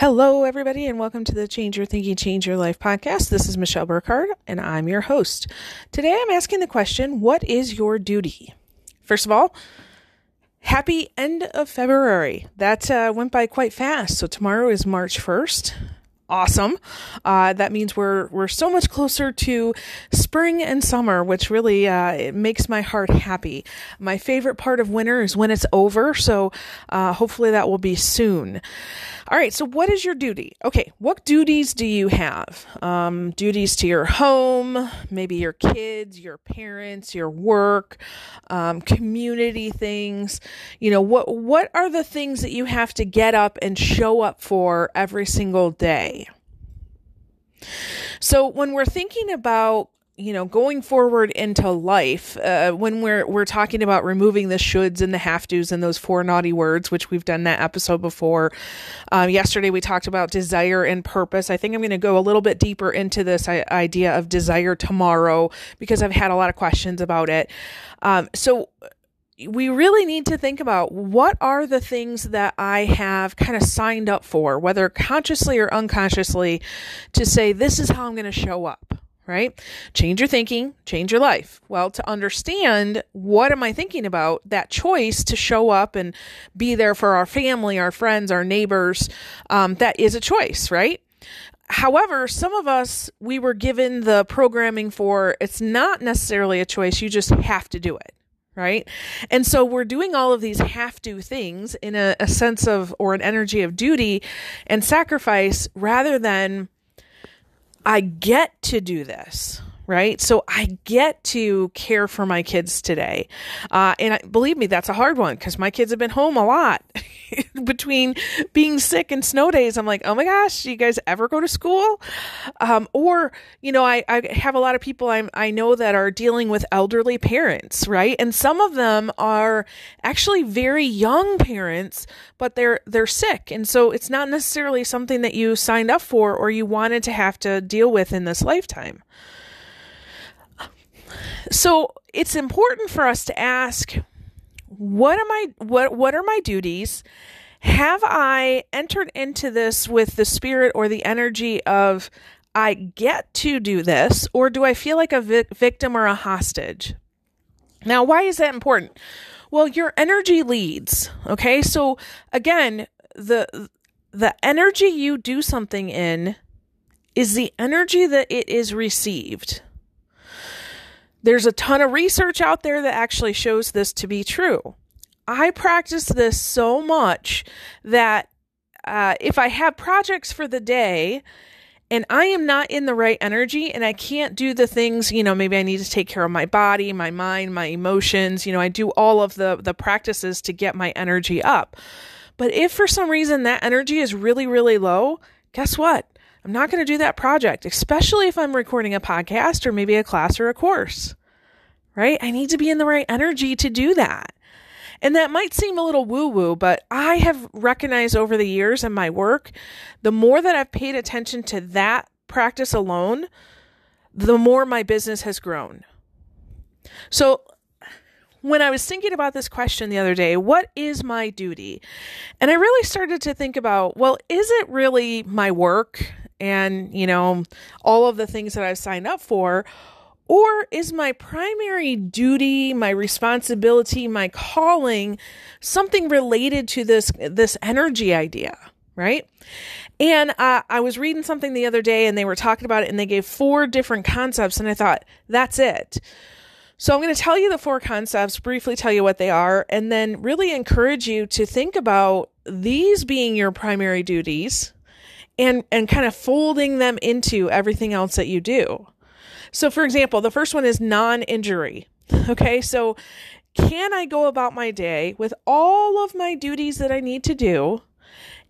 Hello, everybody, and welcome to the Change Your Thinking, Change Your Life podcast. This is Michelle Burkhardt, and I'm your host. Today, I'm asking the question What is your duty? First of all, happy end of February. That uh, went by quite fast. So, tomorrow is March 1st awesome. Uh, that means we're we're so much closer to spring and summer, which really uh, it makes my heart happy. My favorite part of winter is when it's over, so uh, hopefully that will be soon. All right, so what is your duty? Okay, what duties do you have? Um, duties to your home, maybe your kids, your parents, your work, um, community things. You know what what are the things that you have to get up and show up for every single day? So when we're thinking about you know going forward into life uh, when we're we're talking about removing the shoulds and the have tos and those four naughty words which we've done that episode before. Um, yesterday we talked about desire and purpose. I think i'm going to go a little bit deeper into this idea of desire tomorrow because i've had a lot of questions about it. Um, so we really need to think about what are the things that I have kind of signed up for, whether consciously or unconsciously, to say, this is how I'm going to show up, right? Change your thinking, change your life. Well, to understand what am I thinking about, that choice to show up and be there for our family, our friends, our neighbors, um, that is a choice, right? However, some of us, we were given the programming for it's not necessarily a choice, you just have to do it right? And so we're doing all of these have to things in a, a, sense of or an energy of duty and sacrifice rather than I get to do this right? So I get to care for my kids today. Uh, and I, believe me, that's a hard one because my kids have been home a lot between being sick and snow days. I'm like, oh my gosh, do you guys ever go to school? Um, or, you know, I, I have a lot of people i I know that are dealing with elderly parents, right? And some of them are actually very young parents, but they're, they're sick. And so it's not necessarily something that you signed up for or you wanted to have to deal with in this lifetime. So it's important for us to ask what am I what what are my duties? Have I entered into this with the spirit or the energy of I get to do this or do I feel like a vi- victim or a hostage? Now, why is that important? Well, your energy leads, okay? So again, the the energy you do something in is the energy that it is received. There's a ton of research out there that actually shows this to be true. I practice this so much that uh, if I have projects for the day and I am not in the right energy and I can't do the things, you know, maybe I need to take care of my body, my mind, my emotions, you know, I do all of the the practices to get my energy up. But if for some reason that energy is really really low, guess what? I'm not going to do that project, especially if I'm recording a podcast or maybe a class or a course, right? I need to be in the right energy to do that. And that might seem a little woo woo, but I have recognized over the years in my work, the more that I've paid attention to that practice alone, the more my business has grown. So when I was thinking about this question the other day, what is my duty? And I really started to think about, well, is it really my work? And, you know, all of the things that I've signed up for? Or is my primary duty, my responsibility, my calling something related to this this energy idea, right? And uh, I was reading something the other day, and they were talking about it, and they gave four different concepts, and I thought that's it. So I'm going to tell you the four concepts, briefly tell you what they are, and then really encourage you to think about these being your primary duties and and kind of folding them into everything else that you do. So for example, the first one is non-injury. Okay? So can I go about my day with all of my duties that I need to do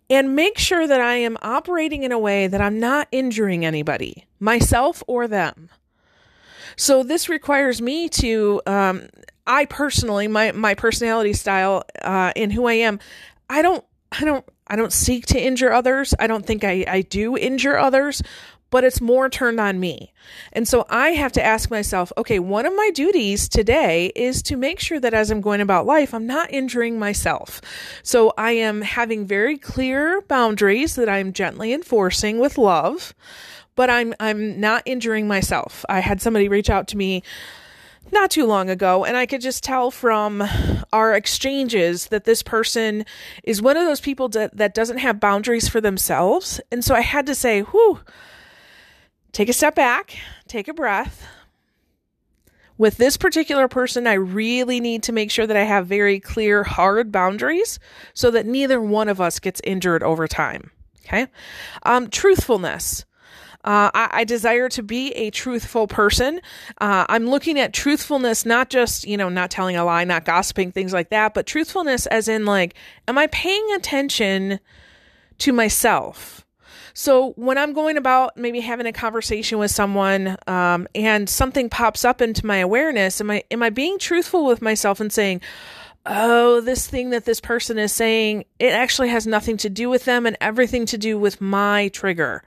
and make sure that I am operating in a way that I'm not injuring anybody, myself or them? So this requires me to, um, I personally, my my personality style uh, in who I am, I don't, I don't I don't seek to injure others. I don't think I, I do injure others, but it's more turned on me. And so I have to ask myself, okay, one of my duties today is to make sure that as I'm going about life, I'm not injuring myself. So I am having very clear boundaries that I'm gently enforcing with love, but I'm I'm not injuring myself. I had somebody reach out to me not too long ago, and I could just tell from our exchanges that this person is one of those people that, that doesn't have boundaries for themselves. And so I had to say, whew, take a step back, take a breath. With this particular person, I really need to make sure that I have very clear, hard boundaries so that neither one of us gets injured over time. Okay. Um, truthfulness. Uh, I, I, desire to be a truthful person. Uh, I'm looking at truthfulness, not just, you know, not telling a lie, not gossiping, things like that, but truthfulness as in, like, am I paying attention to myself? So when I'm going about maybe having a conversation with someone um, and something pops up into my awareness, am I am I being truthful with myself and saying, "Oh, this thing that this person is saying, it actually has nothing to do with them and everything to do with my trigger."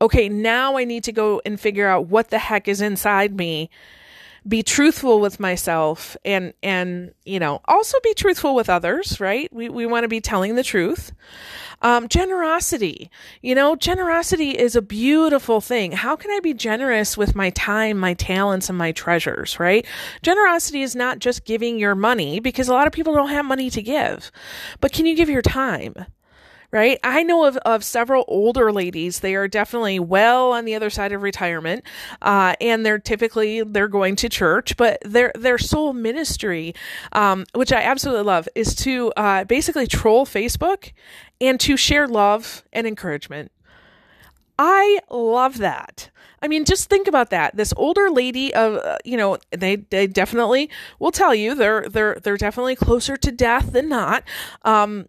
Okay, now I need to go and figure out what the heck is inside me. Be truthful with myself and and you know also be truthful with others right? We, we want to be telling the truth. Um, generosity. You know generosity is a beautiful thing. How can i be generous with my time my talents and my treasures right? Generosity is not just giving your money because a lot of people don't have money to give. But can you give your time right? I know of, of several older ladies. They are definitely well on the other side of retirement, uh, and they're typically they're going to church, but their their sole ministry, um, which I absolutely love, is to uh, basically troll Facebook and to share love and encouragement. I love that. I mean, just think about that. This older lady of, uh, you know, they they definitely will tell you they're they're they're definitely closer to death than not. Um,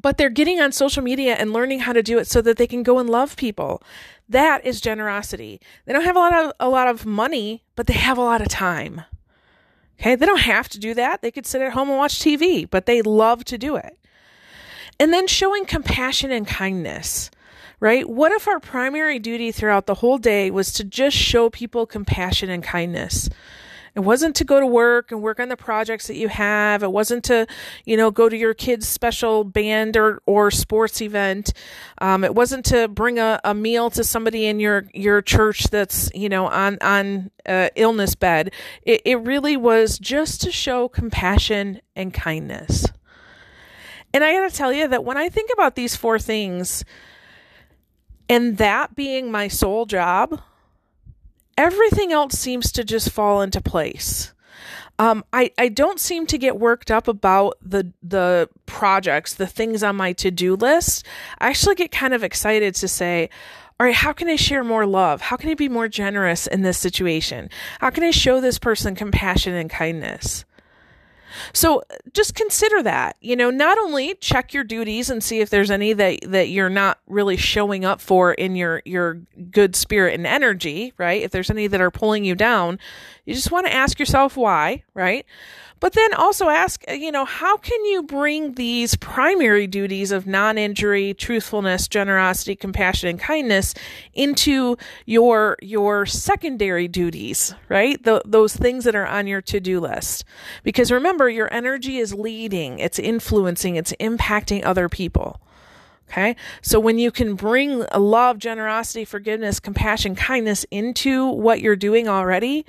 but they're getting on social media and learning how to do it so that they can go and love people. That is generosity. They don't have a lot of a lot of money, but they have a lot of time. Okay? They don't have to do that. They could sit at home and watch TV, but they love to do it. And then showing compassion and kindness. Right? What if our primary duty throughout the whole day was to just show people compassion and kindness? It wasn't to go to work and work on the projects that you have. It wasn't to, you know, go to your kids' special band or, or sports event. Um, it wasn't to bring a, a meal to somebody in your, your church that's, you know, on, on uh, illness bed. It, it really was just to show compassion and kindness. And I got to tell you that when I think about these four things, and that being my sole job, everything else seems to just fall into place. Um, I, I don't seem to get worked up about the the projects, the things on my to do list. I actually get kind of excited to say, all right, how can I share more love? How can I be more generous in this situation? How can I show this person compassion and kindness? So uh, just consider that. You know, not only check your duties and see if there's any that that you're not really showing up for in your your good spirit and energy, right? If there's any that are pulling you down, you just want to ask yourself why, right? But then also ask, uh, you know, how can you bring these primary duties of non injury, truthfulness, generosity, compassion, and kindness into your, your secondary duties, right? The, those things that are on your to do list. Because remember, your energy is leading, it's influencing, it's impacting other people. Okay. So when you can bring a love, generosity, forgiveness, compassion, kindness into what you're doing already,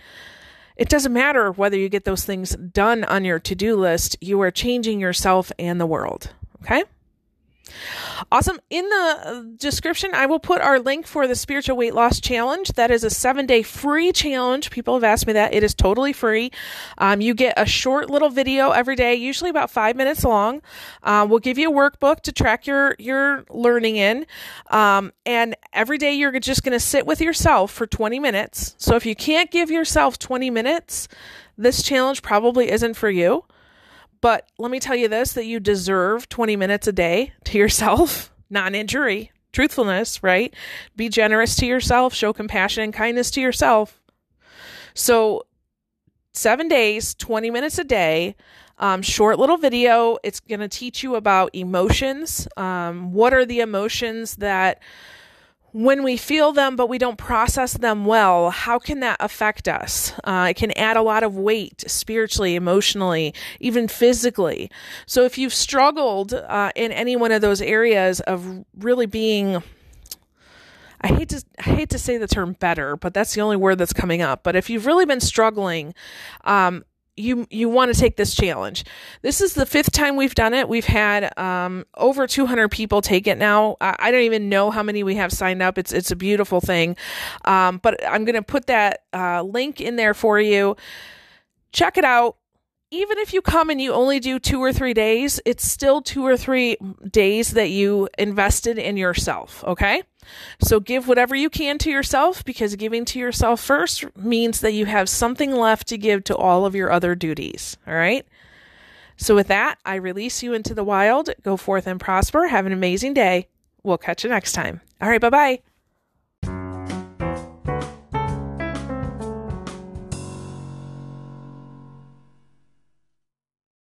it doesn't matter whether you get those things done on your to do list, you are changing yourself and the world. Okay? Awesome. In the uh, description, I will put our link for the Spiritual Weight Loss Challenge. That is a seven day free challenge. People have asked me that. It is totally free. Um, you get a short little video every day, usually about five minutes long. Uh, we'll give you a workbook to track your, your learning in. Um, and every day you're just going to sit with yourself for 20 minutes. So if you can't give yourself 20 minutes, this challenge probably isn't for you. But let me tell you this that you deserve 20 minutes a day to yourself, non injury, truthfulness, right? Be generous to yourself, show compassion and kindness to yourself. So, seven days, 20 minutes a day, um, short little video. It's going to teach you about emotions. Um, what are the emotions that when we feel them but we don't process them well, how can that affect us? Uh, it can add a lot of weight spiritually, emotionally, even physically. So if you've struggled uh, in any one of those areas of really being I hate to I hate to say the term better, but that's the only word that's coming up. But if you've really been struggling, um, you you want to take this challenge. This is the fifth time we've done it. We've had um, over 200 people take it now. I, I, don't even know how many we have signed up. It's it's a beautiful thing. Um, but I'm going to put that uh, link in there for you. Check it out even if you come and you only do two or three days, it's still two or three days that you invested in yourself. Okay. So give whatever you can to yourself because giving to yourself first means that you have something left to give to all of your other duties. All right. So with that, I release you into the wild. Go forth and prosper. Have an amazing day. We'll catch you next time. All right. Bye bye.